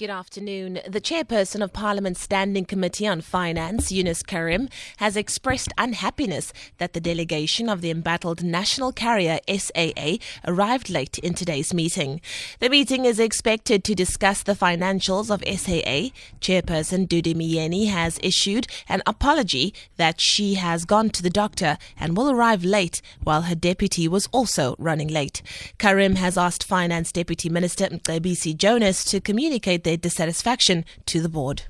Good afternoon. The chairperson of Parliament's Standing Committee on Finance, Yunis Carrim, has expressed unhappiness that the delegation of the embattled national carrier SAA arrived late in today's meeting. The meeting is expected to discuss the financials of SAA. Chairperson Dudu Myeni has issued an apology that she has gone to the doctor and will arrive late while her deputy was also running late. Carrim has asked Finance Deputy Minister Mcebisi Jonas to communicate their dissatisfaction to the board.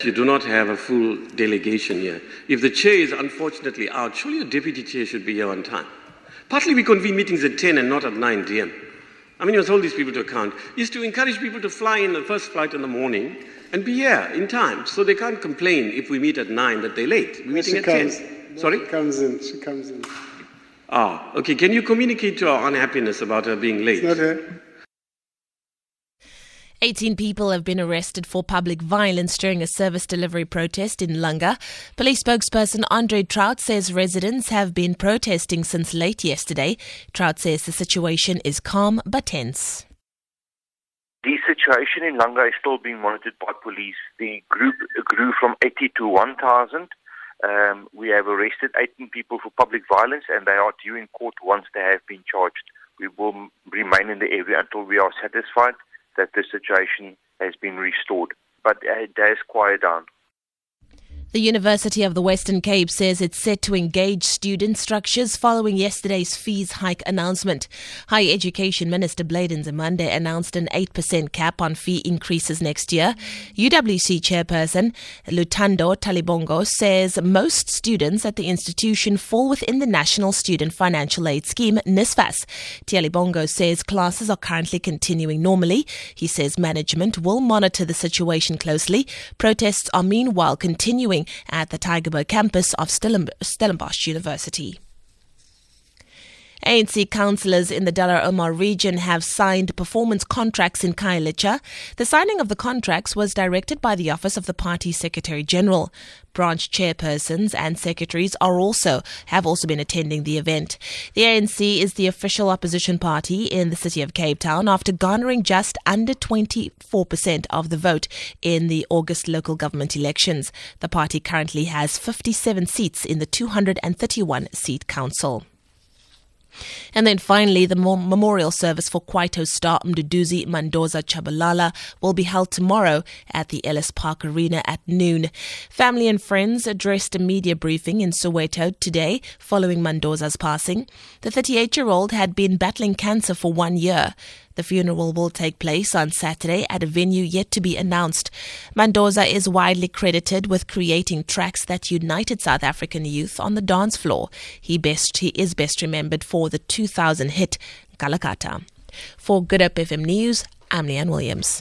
You do not have a full delegation here. If the chair is unfortunately out, surely the deputy chair should be here on time. Partly we convene meetings at 10 and not at 9 d.m. I mean, you must hold these people to account. Is to encourage people to fly in the first flight in the morning and be here in time so they can't complain if we meet at 9 that they're late. We're meeting she at comes, 10. Sorry? She comes in. She comes in. Ah, okay. Can you communicate to our unhappiness about her being late? It's not her. 18 people have been arrested for public violence during a service delivery protest in Langa. Police spokesperson Andre Traut says residents have been protesting since late yesterday. Traut says the situation is calm but tense. The situation in Langa is still being monitored by police. The group grew from 80 to 1,000. Um, we have arrested 18 people for public violence and they are due in court once they have been charged. We will remain in the area until we are satisfied that the situation has been restored. But uh, it has quieted down. The University of the Western Cape says it's set to engage student structures following yesterday's fees hike announcement. Higher Education Minister Blade Nzimande announced an 8% cap on fee increases next year. UWC chairperson Luthando Tyhalibongo says most students at the institution fall within the National Student Financial Aid Scheme, NSFAS. Tyhalibongo says classes are currently continuing normally. He says management will monitor the situation closely. Protests are meanwhile continuing at the Tygerberg campus of Stellenbosch University. ANC councillors in the Dullah Omar region have signed performance contracts in Khayelitsha. The signing of the contracts was directed by the Office of the Party Secretary General. Branch chairpersons and secretaries are also have also been attending the event. The ANC is the official opposition party in the city of Cape Town after garnering just under 24% of the vote in the August local government elections. The party currently has 57 seats in the 231 seat council. And then finally, the memorial service for Kwaito star Mduduzi Mandoza Chabalala will be held tomorrow at the Ellis Park Arena at noon. Family and friends addressed a media briefing in Soweto today following Mandoza's passing. The 38 year old had been battling cancer for one year. The funeral will take place on Saturday at a venue yet to be announced. Mandoza is widely credited with creating tracks that united South African youth on the dance floor. He best he is best remembered for the 2000 hit Nkalakatha. For Good Hope FM News, I'm Leanne Williams.